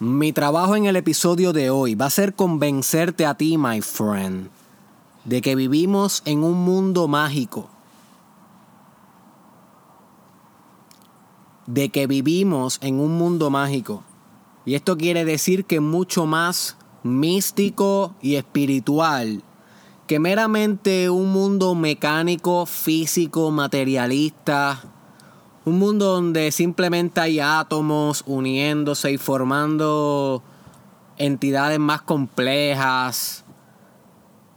Mi trabajo en el episodio de hoy va a ser convencerte a ti, my friend, de que vivimos en un mundo mágico. De que vivimos en un mundo mágico. Y esto quiere decir que mucho más místico y espiritual que meramente un mundo mecánico, físico, materialista, un mundo donde simplemente hay átomos uniéndose y formando entidades más complejas,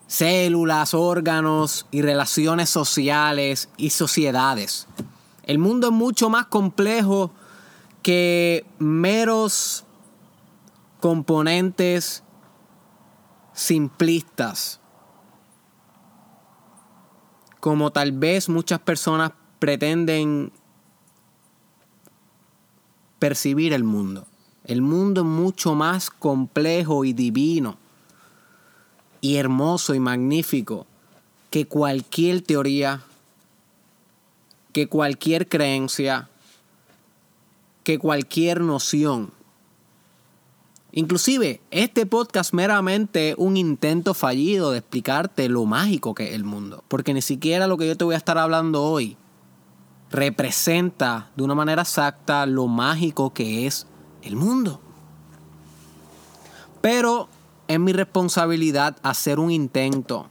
células, órganos y relaciones sociales y sociedades. El mundo es mucho más complejo que meros componentes simplistas, como tal vez muchas personas pretenden percibir el mundo. El mundo es mucho más complejo y divino y hermoso y magnífico que cualquier teoría, que cualquier creencia, que cualquier noción. Inclusive, este podcast meramente un intento fallido de explicarte lo mágico que es el mundo, porque ni siquiera lo que yo te voy a estar hablando hoy representa de una manera exacta lo mágico que es el mundo. Pero es mi responsabilidad hacer un intento,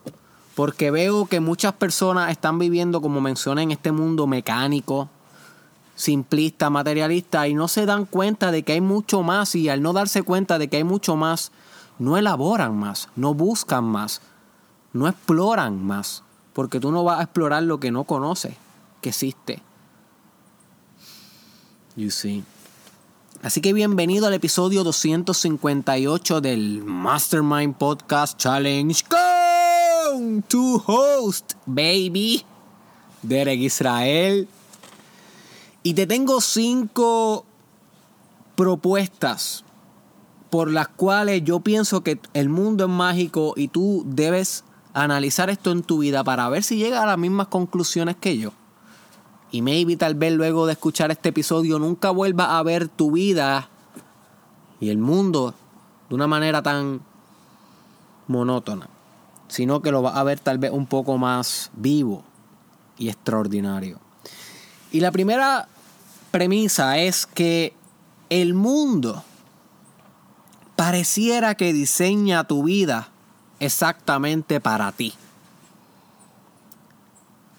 porque veo que muchas personas están viviendo, como mencioné, en este mundo mecánico, simplista, materialista, y no se dan cuenta de que hay mucho más, y al no darse cuenta de que hay mucho más, no elaboran más, no buscan más, no exploran más, porque tú no vas a explorar lo que no conoces que existe. You see. Así que bienvenido al episodio 258 del Mastermind Podcast Challenge con host, baby, Derek Israel. Y te tengo cinco propuestas por las cuales yo pienso que el mundo es mágico y tú debes analizar esto en tu vida para ver si llegas a las mismas conclusiones que yo y maybe tal vez luego de escuchar este episodio nunca vuelva a ver tu vida y el mundo de una manera tan monótona, sino que lo vas a ver tal vez un poco más vivo y extraordinario. Y la primera premisa es que el mundo pareciera que diseña tu vida exactamente para ti.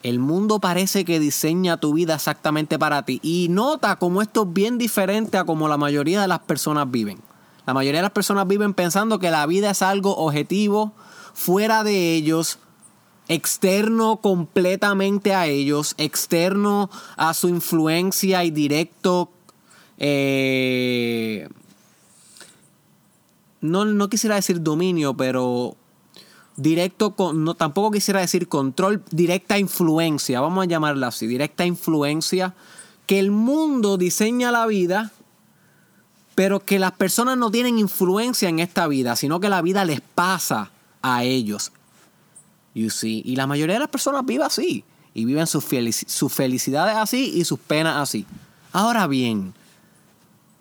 El mundo parece que diseña tu vida exactamente para ti. Y nota cómo esto es bien diferente a como la mayoría de las personas viven. La mayoría de las personas viven pensando que la vida es algo objetivo, fuera de ellos, externo completamente a ellos, externo a su influencia y directo. Eh, no, no quisiera decir dominio, pero directo, con, no, tampoco quisiera decir control, directa influencia, vamos a llamarla así, directa influencia, que el mundo diseña la vida, pero que las personas no tienen influencia en esta vida, sino que la vida les pasa a ellos. You see? Y la mayoría de las personas viven así, y viven sus, sus felicidades así y sus penas así. Ahora bien,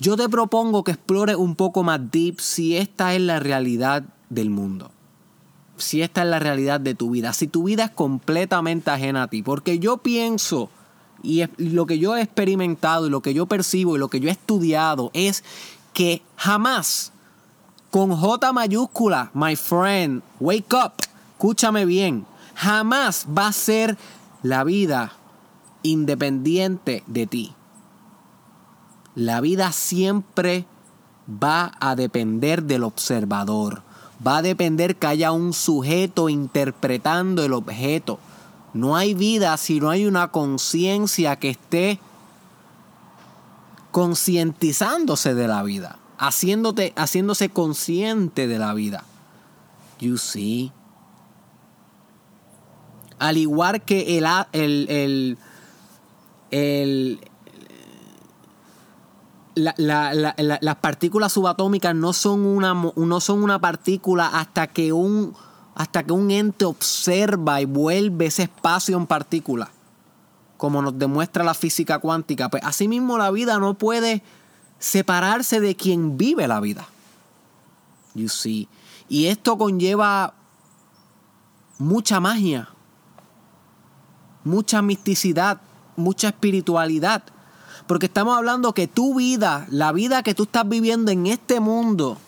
yo te propongo que explores un poco más deep si esta es la realidad del mundo si esta es la realidad de tu vida, si tu vida es completamente ajena a ti. Porque yo pienso, y lo que yo he experimentado, y lo que yo percibo, y lo que yo he estudiado, es que jamás, con J mayúscula, my friend, wake up, escúchame bien, jamás va a ser la vida independiente de ti. La vida siempre va a depender del observador va a depender que haya un sujeto interpretando el objeto. No hay vida si no hay una conciencia que esté concientizándose de la vida, haciéndote, haciéndose consciente de la vida. You see. Al igual que el, el, el, el las partículas subatómicas no son, una, no son una partícula hasta que un, hasta que un ente observa y vuelve ese espacio en partícula, como nos demuestra la física cuántica. Pues asimismo la vida no puede separarse de quien vive la vida. You see. Y esto conlleva mucha magia, mucha misticidad, mucha espiritualidad. Porque estamos hablando que tu vida, la vida que tú estás viviendo en este mundo,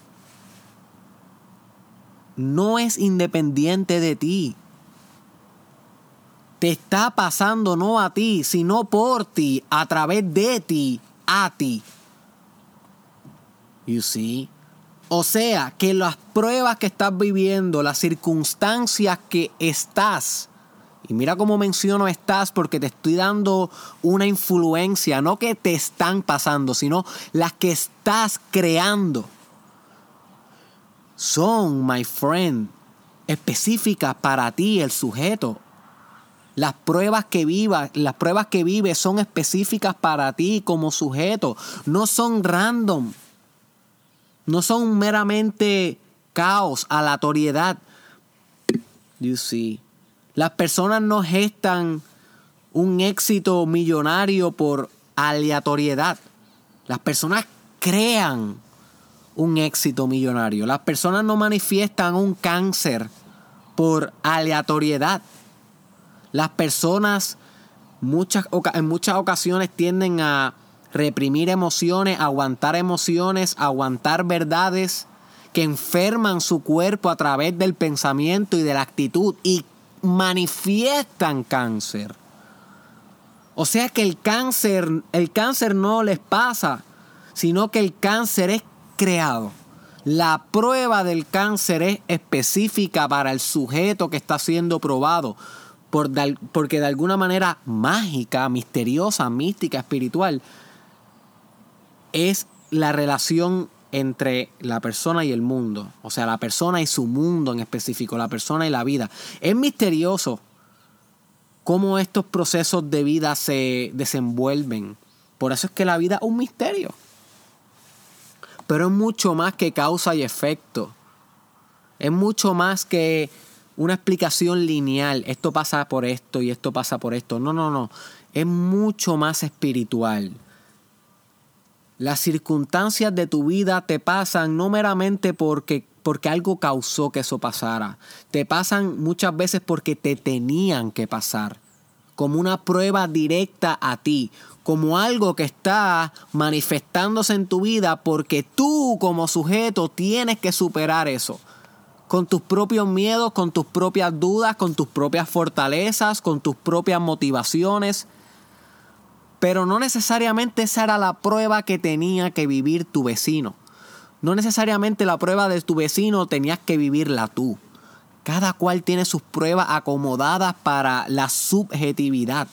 no es independiente de ti. Te está pasando no a ti, sino por ti, a través de ti, a ti. You see? O sea, que las pruebas que estás viviendo, las circunstancias que estás, mira cómo menciono estás porque te estoy dando una influencia, no que te están pasando, sino las que estás creando son, my friend, específicas para ti, el sujeto. Las pruebas que vivas, las pruebas que vives son específicas para ti como sujeto, no son random. No son meramente caos, aleatoriedad. You see. Las personas no gestan un éxito millonario por aleatoriedad. Las personas crean un éxito millonario. Las personas no manifiestan un cáncer por aleatoriedad. Las personas muchas, en muchas ocasiones tienden a reprimir emociones, aguantar emociones, aguantar verdades que enferman su cuerpo a través del pensamiento y de la actitud y manifiestan cáncer. O sea que el cáncer, el cáncer no les pasa, sino que el cáncer es creado. La prueba del cáncer es específica para el sujeto que está siendo probado, por, porque de alguna manera mágica, misteriosa, mística, espiritual, es la relación entre la persona y el mundo, o sea, la persona y su mundo en específico, la persona y la vida. Es misterioso cómo estos procesos de vida se desenvuelven. Por eso es que la vida es un misterio pero es mucho más que causa y efecto. Es mucho más que una explicación lineal. Esto pasa por esto y esto pasa por esto. No, no, no. Es mucho más espiritual. Las circunstancias de tu vida te pasan no meramente porque, porque algo causó que eso pasara. Te pasan muchas veces porque te tenían que pasar. Como una prueba directa a ti como algo que está manifestándose en tu vida porque tú como sujeto tienes que superar eso. Con tus propios miedos, con tus propias dudas, con tus propias fortalezas, con tus propias motivaciones. Pero no necesariamente esa era la prueba que tenía que vivir tu vecino. No necesariamente la prueba de tu vecino tenías que vivirla tú. Cada cual tiene sus pruebas acomodadas para la subjetividad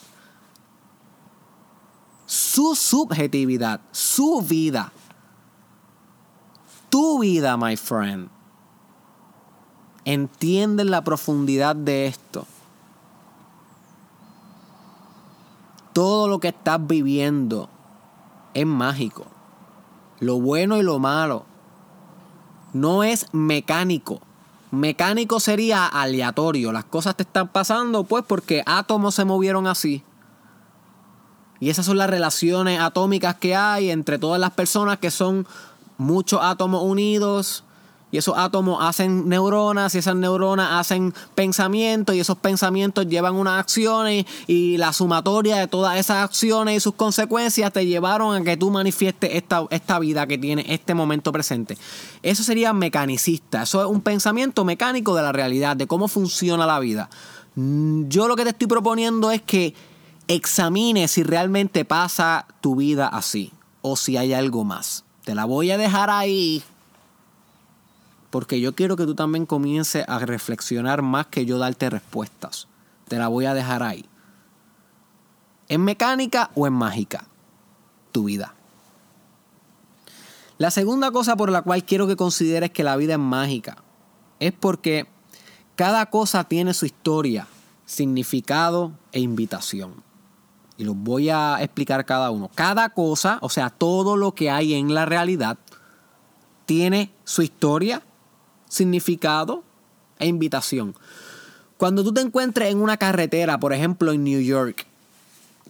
su subjetividad, su vida. Tu vida, my friend. Entienden la profundidad de esto. Todo lo que estás viviendo es mágico. Lo bueno y lo malo. No es mecánico. Mecánico sería aleatorio. Las cosas te están pasando pues porque átomos se movieron así. Y esas son las relaciones atómicas que hay entre todas las personas que son muchos átomos unidos. Y esos átomos hacen neuronas y esas neuronas hacen pensamientos y esos pensamientos llevan unas acciones y la sumatoria de todas esas acciones y sus consecuencias te llevaron a que tú manifiestes esta, esta vida que tiene este momento presente. Eso sería mecanicista, eso es un pensamiento mecánico de la realidad, de cómo funciona la vida. Mm, yo lo que te estoy proponiendo es que examine si realmente pasa tu vida así o si hay algo más. Te la voy a dejar ahí porque yo quiero que tú también comiences a reflexionar más que yo darte respuestas. Te la voy a dejar ahí. ¿En mecánica o en mágica? Tu vida. La segunda cosa por la cual quiero que consideres que la vida es mágica es porque cada cosa tiene su historia, significado e invitación y los voy a explicar cada uno. Cada cosa, o sea, todo lo que hay en la realidad, tiene su historia, significado e invitación. Cuando tú te encuentres en una carretera, por ejemplo en New York,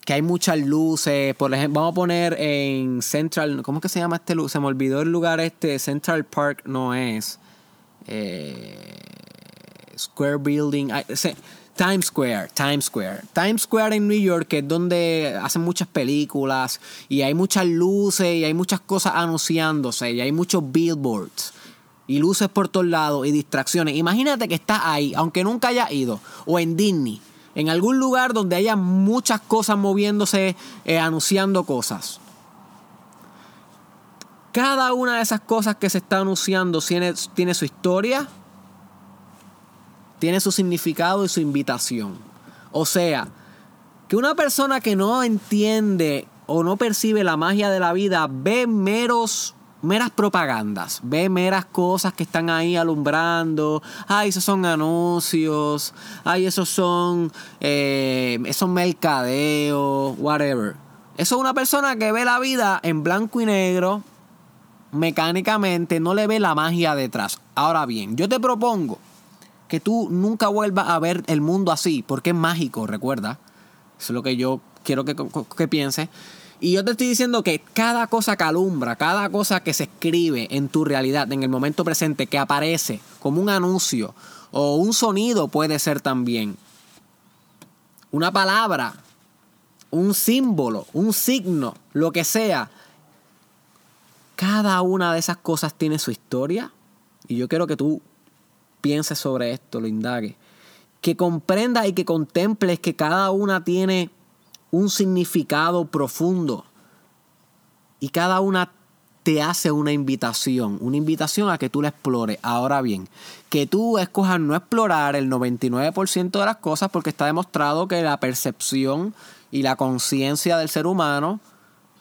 que hay muchas luces. Por ejemplo, vamos a poner en Central. ¿Cómo es que se llama este lugar? Se me olvidó el lugar este. Central Park no es. Eh, Square Building. Times Square, Times Square. Times Square en New York, que es donde hacen muchas películas y hay muchas luces y hay muchas cosas anunciándose y hay muchos billboards y luces por todos lados y distracciones. Imagínate que estás ahí, aunque nunca hayas ido, o en Disney, en algún lugar donde haya muchas cosas moviéndose, eh, anunciando cosas. Cada una de esas cosas que se está anunciando tiene, tiene su historia, tiene su significado y su invitación. O sea, que una persona que no entiende o no percibe la magia de la vida ve meros meras propagandas, ve meras cosas que están ahí alumbrando, ay, esos son anuncios, ay, esos son, eh, esos mercadeos, whatever. Eso es una persona que ve la vida en blanco y negro, mecánicamente, no le ve la magia detrás. Ahora bien, yo te propongo que tú nunca vuelvas a ver el mundo así, porque es mágico, recuerda. Eso es lo que yo quiero que, que pienses. Y yo te estoy diciendo que cada cosa que alumbra, cada cosa que se escribe en tu realidad, en el momento presente, que aparece como un anuncio o un sonido puede ser también. Una palabra, un símbolo, un signo, lo que sea. Cada una de esas cosas tiene su historia. Y yo quiero que tú pienses sobre esto, lo indagues, que comprendas y que contemples que cada una tiene un significado profundo y cada una te hace una invitación, una invitación a que tú la explores. Ahora bien, que tú escojas no explorar el 99% de las cosas porque está demostrado que la percepción y la conciencia del ser humano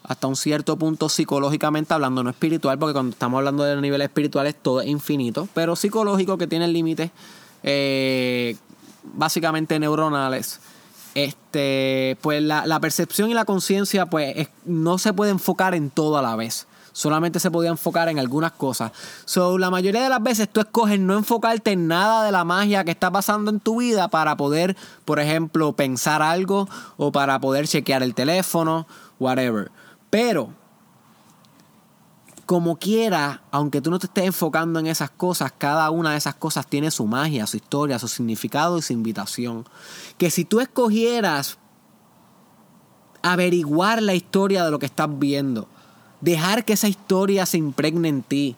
hasta un cierto punto psicológicamente hablando, no espiritual, porque cuando estamos hablando de niveles espirituales todo es infinito, pero psicológico que tiene límites eh, básicamente neuronales. Este, pues la, percepción y la conciencia pues no se puede enfocar en todo a la vez. Solamente se podía enfocar en algunas cosas. So, la mayoría de las veces tú escoges no enfocarte en nada de la magia que está pasando en tu vida para poder, por ejemplo, pensar algo o para poder chequear el teléfono, whatever. Pero, como quiera, aunque tú no te estés enfocando en esas cosas, cada una de esas cosas tiene su magia, su historia, su significado y su invitación. Que si tú escogieras averiguar la historia de lo que estás viendo, dejar que esa historia se impregne en ti,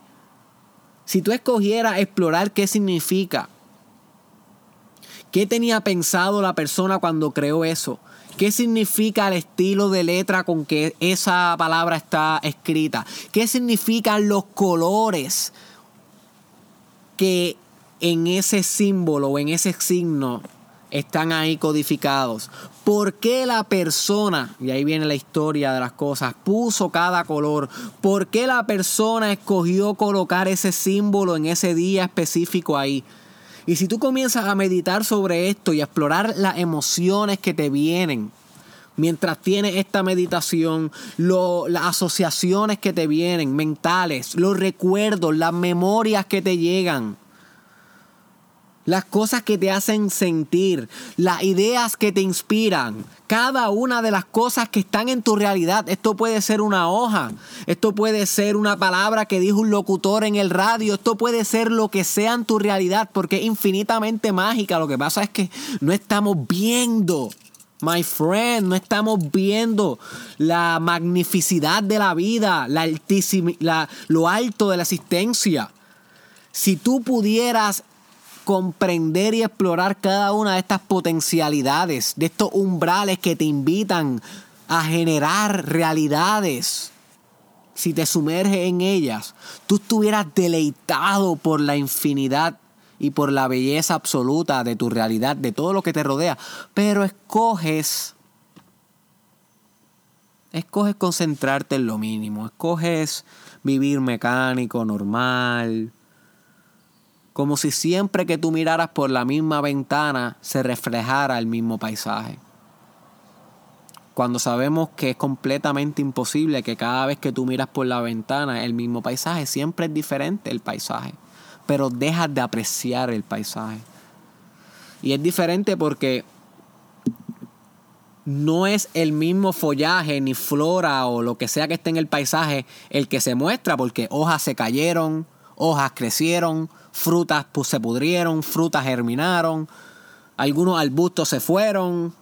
si tú escogieras explorar qué significa, qué tenía pensado la persona cuando creó eso, ¿Qué significa el estilo de letra con que esa palabra está escrita? ¿Qué significan los colores que en ese símbolo o en ese signo están ahí codificados? ¿Por qué la persona, y ahí viene la historia de las cosas, puso cada color? ¿Por qué la persona escogió colocar ese símbolo en ese día específico ahí? Y si tú comienzas a meditar sobre esto y a explorar las emociones que te vienen, mientras tienes esta meditación, las asociaciones que te vienen, mentales, los recuerdos, las memorias que te llegan, las cosas que te hacen sentir, las ideas que te inspiran, cada una de las cosas que están en tu realidad. Esto puede ser una hoja, esto puede ser una palabra que dijo un locutor en el radio, esto puede ser lo que sea en tu realidad porque es infinitamente mágica. Lo que pasa es que no estamos viendo. My friend, no estamos viendo la magnificidad de la vida, la la, lo alto de la existencia. Si tú pudieras comprender y explorar cada una de estas potencialidades, de estos umbrales que te invitan a generar realidades. Si te sumerges en ellas, tú estuvieras deleitado por la infinidad y por la belleza absoluta de tu realidad, de todo lo que te rodea. Pero escoges, escoges concentrarte en lo mínimo, escoges vivir mecánico, normal, como si siempre que tú miraras por la misma ventana se reflejara el mismo paisaje. Cuando sabemos que es completamente imposible que cada vez que tú miras por la ventana el mismo paisaje, siempre es diferente el paisaje, pero dejas de apreciar el paisaje. Y es diferente porque no es el mismo follaje, ni flora o lo que sea que esté en el paisaje el que se muestra, porque hojas se cayeron, hojas crecieron, frutas se pudrieron, frutas germinaron, algunos arbustos se fueron,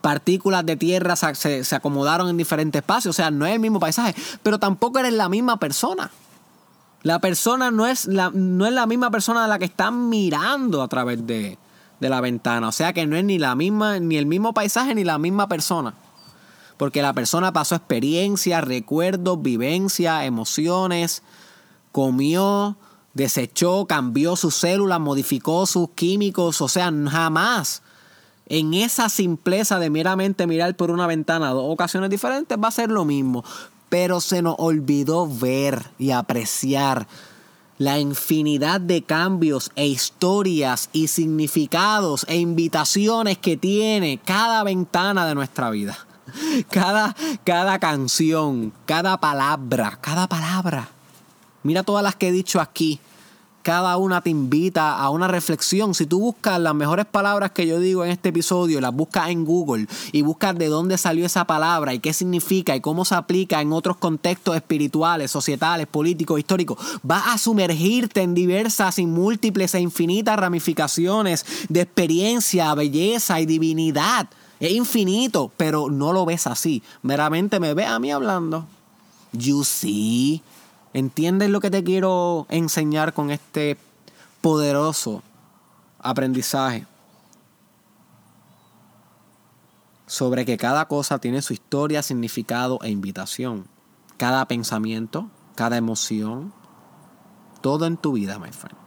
partículas de tierra se, se, acomodaron en diferentes espacios, o sea, no es el mismo paisaje, pero tampoco eres la misma persona. La persona no es la, no es la misma persona a la que están mirando a través de, de la ventana. O sea que no es ni la misma, ni el mismo paisaje, ni la misma persona. Porque la persona pasó experiencias, recuerdos, vivencias, emociones, comió, desechó, cambió sus células, modificó sus químicos. O sea, jamás en esa simpleza de meramente mirar por una ventana dos ocasiones diferentes va a ser lo mismo. Pero se nos olvidó ver y apreciar la infinidad de cambios e historias y significados e invitaciones que tiene cada ventana de nuestra vida. Cada, cada canción, cada palabra, cada palabra. Mira todas las que he dicho aquí cada una te invita a una reflexión. Si tú buscas las mejores palabras que yo digo en este episodio, las buscas en Google y buscas de dónde salió esa palabra y qué significa y cómo se aplica en otros contextos espirituales, societales, políticos, históricos, vas a sumergirte en diversas y múltiples e infinitas ramificaciones de experiencia, belleza y divinidad. Es infinito, pero no lo ves así. Meramente me ve a mí hablando. You see. ¿Entiendes lo que te quiero enseñar con este poderoso aprendizaje? Sobre que cada cosa tiene su historia, significado e invitación. Cada pensamiento, cada emoción, todo en tu vida, my friend.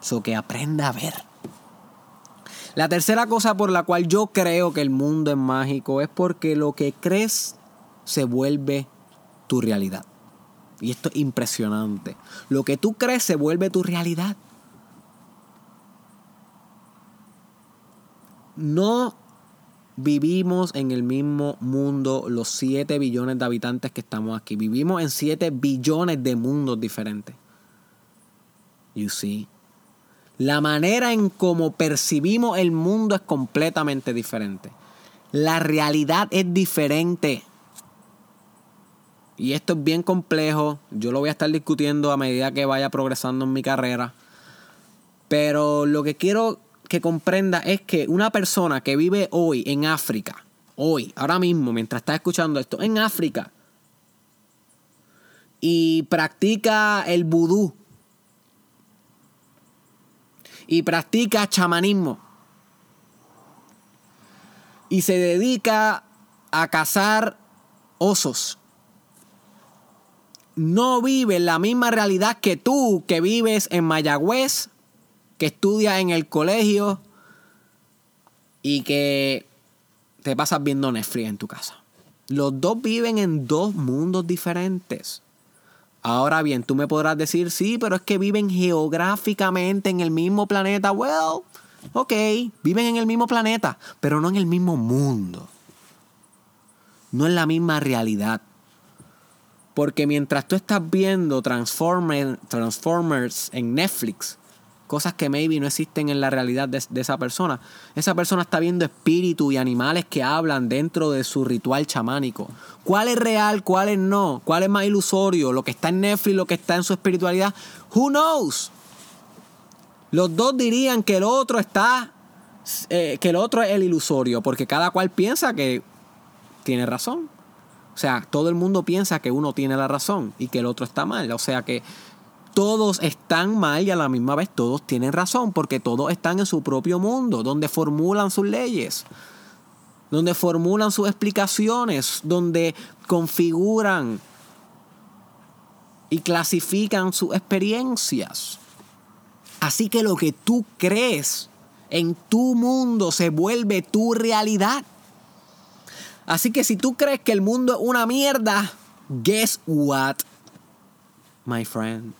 So que aprenda a ver. La tercera cosa por la cual yo creo que el mundo es mágico es porque lo que crees se vuelve tu realidad. Y esto es impresionante. Lo que tú crees se vuelve tu realidad. No vivimos en el mismo mundo los 7 billones de habitantes que estamos aquí. Vivimos en 7 billones de mundos diferentes. You see. La manera en cómo percibimos el mundo es completamente diferente. La realidad es diferente. Y esto es bien complejo. Yo lo voy a estar discutiendo a medida que vaya progresando en mi carrera. Pero lo que quiero que comprenda es que una persona que vive hoy en África, hoy, ahora mismo, mientras está escuchando esto, en África, y practica el vudú, y practica chamanismo, y se dedica a cazar osos, no vive la misma realidad que tú, que vives en Mayagüez, que estudias en el colegio y que te pasas viendo Netflix en tu casa. Los dos viven en dos mundos diferentes. Ahora bien, tú me podrás decir, sí, pero es que viven geográficamente en el mismo planeta. Well, ok, viven en el mismo planeta, pero no en el mismo mundo. No en la misma realidad. Porque mientras tú estás viendo Transformers en Netflix, cosas que maybe no existen en la realidad de, esa persona, esa persona está viendo espíritus y animales que hablan dentro de su ritual chamánico. ¿Cuál es real? ¿Cuál es no? ¿Cuál es más ilusorio? ¿Lo que está en Netflix? ¿Lo que está en su espiritualidad? Who knows? Los dos dirían que el otro está. Eh, que el otro es el ilusorio, porque cada cual piensa que tiene razón. O sea, todo el mundo piensa que uno tiene la razón y que el otro está mal. O sea que todos están mal y a la misma vez todos tienen razón porque todos están en su propio mundo, donde formulan sus leyes, donde formulan sus explicaciones, donde configuran y clasifican sus experiencias. Así que lo que tú crees en tu mundo se vuelve tu realidad. Así que si tú crees que el mundo es una mierda, guess what, my friend?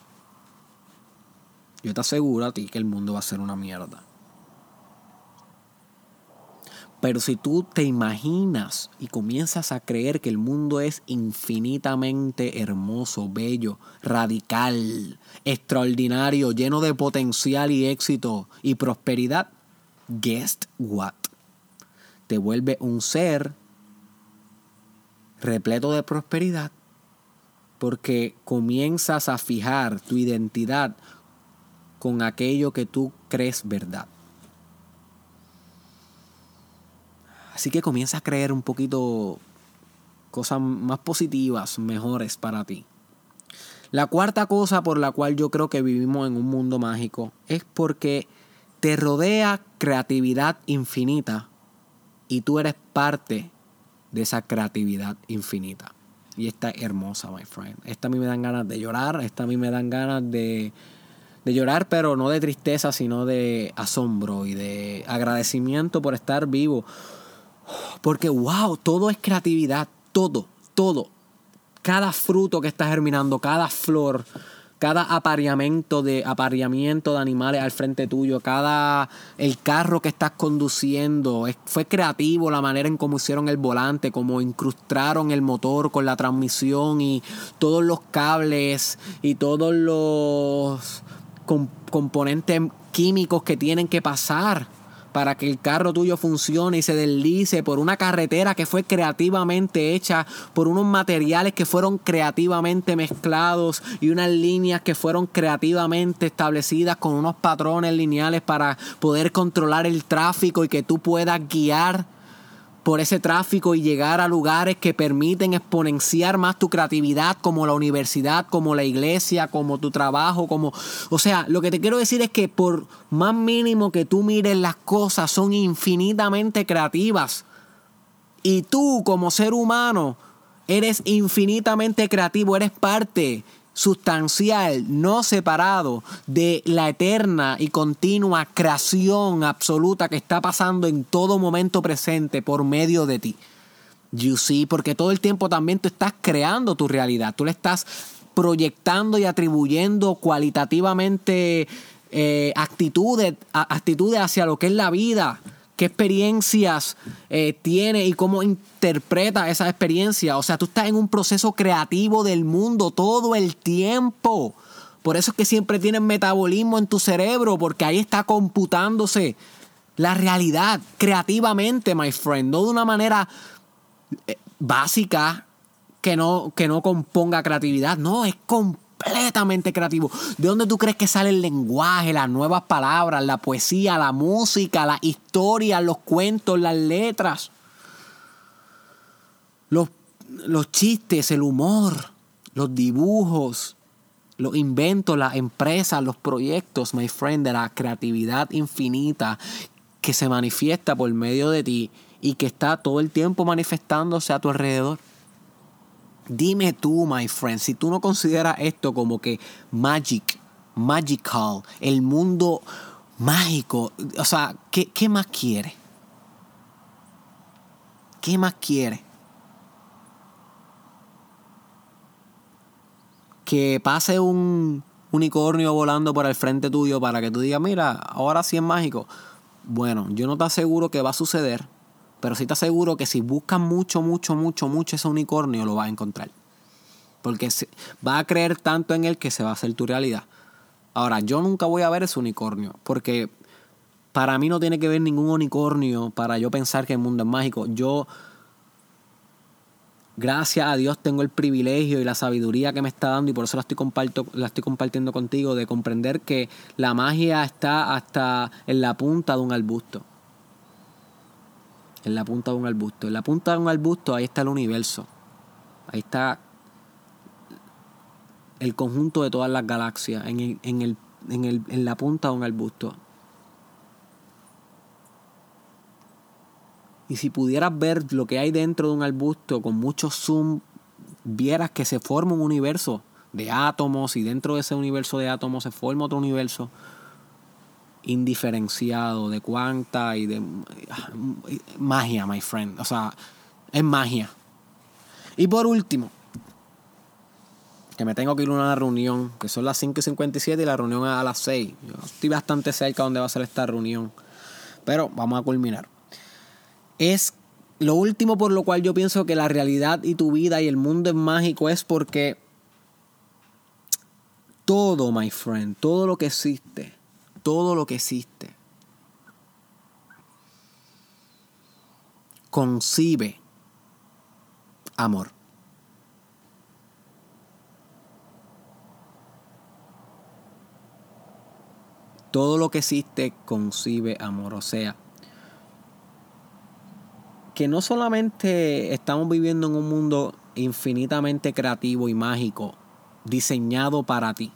Yo te aseguro a ti que el mundo va a ser una mierda. Pero si tú te imaginas y comienzas a creer que el mundo es infinitamente hermoso, bello, radical, extraordinario, lleno de potencial y éxito y prosperidad, guess what? te vuelve un ser repleto de prosperidad porque comienzas a fijar tu identidad con aquello que tú crees verdad. Así que comienza a creer un poquito cosas más positivas, mejores para ti. La cuarta cosa por la cual yo creo que vivimos en un mundo mágico es porque te rodea creatividad infinita y tú eres parte de esa creatividad infinita. Y esta es hermosa, my friend. Esta a mí me dan ganas de llorar, esta a mí me dan ganas de, de llorar, pero no de tristeza, sino de asombro y de agradecimiento por estar vivo. Porque, wow, todo es creatividad, todo, todo. Cada fruto que está germinando, cada flor, cada apareamiento de, apareamiento de animales al frente tuyo, cada el carro que estás conduciendo, fue creativo la manera en cómo hicieron el volante, cómo incrustaron el motor con la transmisión y todos los cables y todos los componentes químicos que tienen que pasar para que el carro tuyo funcione y se deslice por una carretera que fue creativamente hecha, por unos materiales que fueron creativamente mezclados y unas líneas que fueron creativamente establecidas con unos patrones lineales para poder controlar el tráfico y que tú puedas guiar por ese tráfico y llegar a lugares que permiten exponenciar más tu creatividad, como la universidad, como la iglesia, como tu trabajo, como... O sea, lo que te quiero decir es que por más mínimo que tú mires las cosas, son infinitamente creativas. Y tú como ser humano eres infinitamente creativo, eres parte sustancial, no separado de la eterna y continua creación absoluta que está pasando en todo momento presente por medio de ti. You see, porque todo el tiempo también tú estás creando tu realidad, tú le estás proyectando y atribuyendo cualitativamente eh, actitudes, actitudes hacia lo que es la vida qué experiencias eh, tiene y cómo interpreta esa experiencia. O sea, tú estás en un proceso creativo del mundo todo el tiempo. Por eso es que siempre tienes metabolismo en tu cerebro, porque ahí está computándose la realidad creativamente, my friend. No de una manera eh, básica que no, que no componga creatividad. No, es completamente completamente creativo. ¿De dónde tú crees que sale el lenguaje, las nuevas palabras, la poesía, la música, la historia, los cuentos, las letras? Los, los chistes, el humor, los dibujos, los inventos, las empresas, los proyectos, my friend, de la creatividad infinita que se manifiesta por medio de ti y que está todo el tiempo manifestándose a tu alrededor. Dime tú, my friend, si tú no consideras esto como que magic, magical, el mundo mágico, o sea, ¿qué, qué más quiere? ¿Qué más quiere? Que pase un unicornio volando por el frente tuyo para que tú digas, mira, ahora sí es mágico. Bueno, yo no te aseguro que va a suceder, pero sí te aseguro que si buscas mucho, mucho, mucho, mucho ese unicornio, lo vas a encontrar. Porque va a creer tanto en él que se va a hacer tu realidad. Ahora, yo nunca voy a ver ese unicornio. Porque para mí no tiene que ver ningún unicornio para yo pensar que el mundo es mágico. Yo, gracias a Dios, tengo el privilegio y la sabiduría que me está dando y por eso la estoy, comparto, la estoy compartiendo contigo, de comprender que la magia está hasta en la punta de un arbusto en la punta de un arbusto. En la punta de un arbusto ahí está el universo. Ahí está el conjunto de todas las galaxias en, en, en la punta de un arbusto. Y si pudieras ver lo que hay dentro de un arbusto con mucho zoom, vieras que se forma un universo de átomos y dentro de ese universo de átomos se forma otro universo indiferenciado de cuánta y de magia, my friend. O sea, es magia. Y por último, que me tengo que ir a una reunión, que son las 5 y 57 y la reunión a las 6. Yo estoy bastante cerca donde va a ser esta reunión. Pero vamos a culminar. Es lo último por lo cual yo pienso que la realidad y tu vida y el mundo es mágico es porque todo, my friend, todo lo que existe, todo lo que existe. concibe amor. Todo lo que existe concibe amor. O sea, que no solamente estamos viviendo en un mundo infinitamente creativo y mágico, diseñado para ti,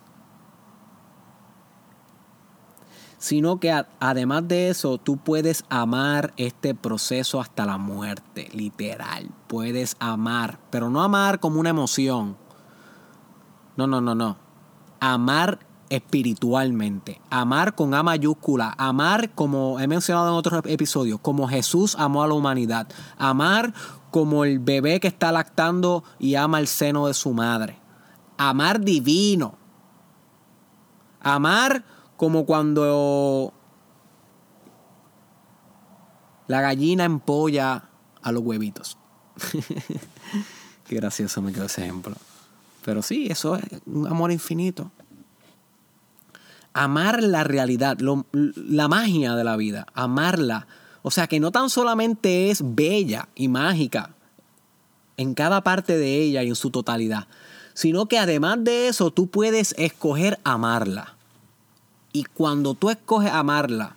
sino que además de eso, tú puedes amar este proceso hasta la muerte, literal. Puedes amar, pero no amar como una emoción. No, no, no, no. Amar espiritualmente. Amar con A mayúscula. Amar, como he mencionado en otros episodios, como Jesús amó a la humanidad. Amar como el bebé que está lactando y ama el seno de su madre. Amar divino. Amar como cuando la gallina empolla a los huevitos. Qué gracioso me quedó ese ejemplo. Pero sí, eso es un amor infinito amar la realidad, la magia de la vida, amarla. O sea, que no tan solamente es bella y mágica en cada parte de ella y en su totalidad, sino que además de eso tú puedes escoger amarla. Y cuando tú escoges amarla,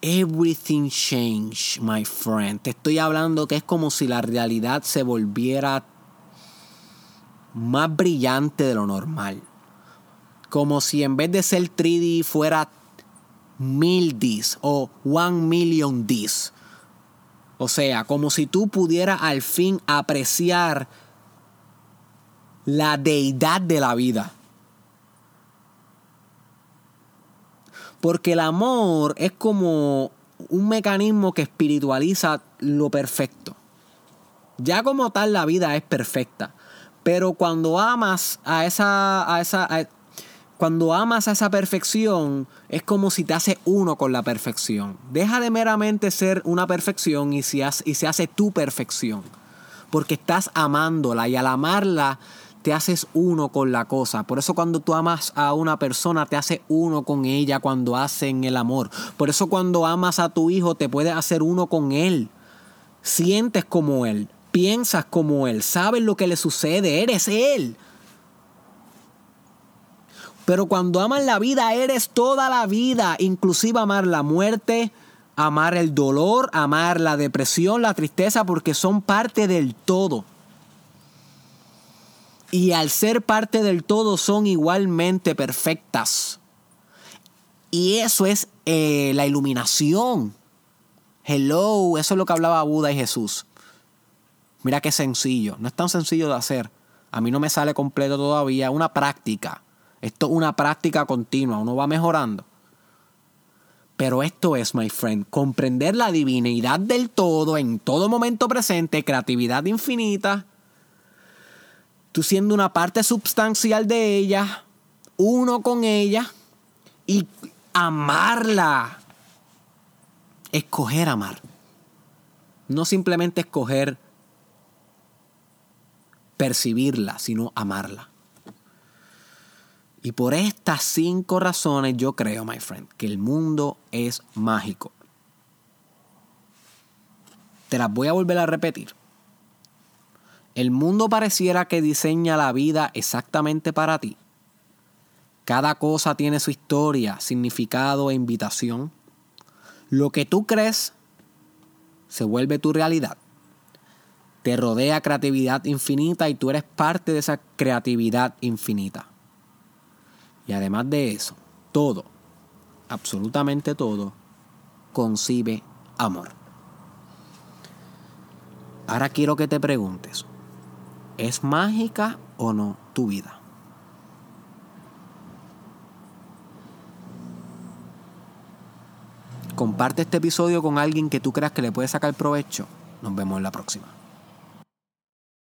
everything change, my friend. Te estoy hablando que es como si la realidad se volviera más brillante de lo normal. Como si en vez de ser 3D fuera 1000 o 1 million Ds. O sea, como si tú pudieras al fin apreciar la deidad de la vida. Porque el amor es como un mecanismo que espiritualiza lo perfecto. Ya como tal la vida es perfecta. Pero cuando amas a esa, a esa, cuando amas a esa perfección, es como si te hace uno con la perfección. Deja de meramente ser una perfección y se hace, y se hace tu perfección. Porque estás amándola y al amarla te haces uno con la cosa. Por eso cuando tú amas a una persona te hace uno con ella cuando hacen el amor. Por eso cuando amas a tu hijo te puedes hacer uno con él. Sientes como él piensas como Él, sabes lo que le sucede, eres Él. Pero cuando amas la vida, eres toda la vida, inclusive amar la muerte, amar el dolor, amar la depresión, la tristeza, porque son parte del todo. Y al ser parte del todo son igualmente perfectas. Y eso es eh, la iluminación. Hello, eso es lo que hablaba Buda y Jesús. Mira qué sencillo. No es tan sencillo de hacer. A mí no me sale completo todavía. Una práctica. Esto es una práctica continua. Uno va mejorando. Pero esto es, my friend, comprender la divinidad del todo en todo momento presente, creatividad infinita, tú siendo una parte substancial de ella, uno con ella y amarla. Escoger amar. No simplemente escoger percibirla, sino amarla. Y por estas cinco razones yo creo, my friend, que el mundo es mágico. Te las voy a volver a repetir. El mundo pareciera que diseña la vida exactamente para ti. Cada cosa tiene su historia, significado e invitación. Lo que tú crees se vuelve tu realidad te rodea creatividad infinita y tú eres parte de esa creatividad infinita. Y además de eso, todo, absolutamente todo, concibe amor. Ahora quiero que te preguntes, ¿es mágica o no tu vida? Comparte este episodio con alguien que tú creas que le puede sacar provecho. Nos vemos en la próxima.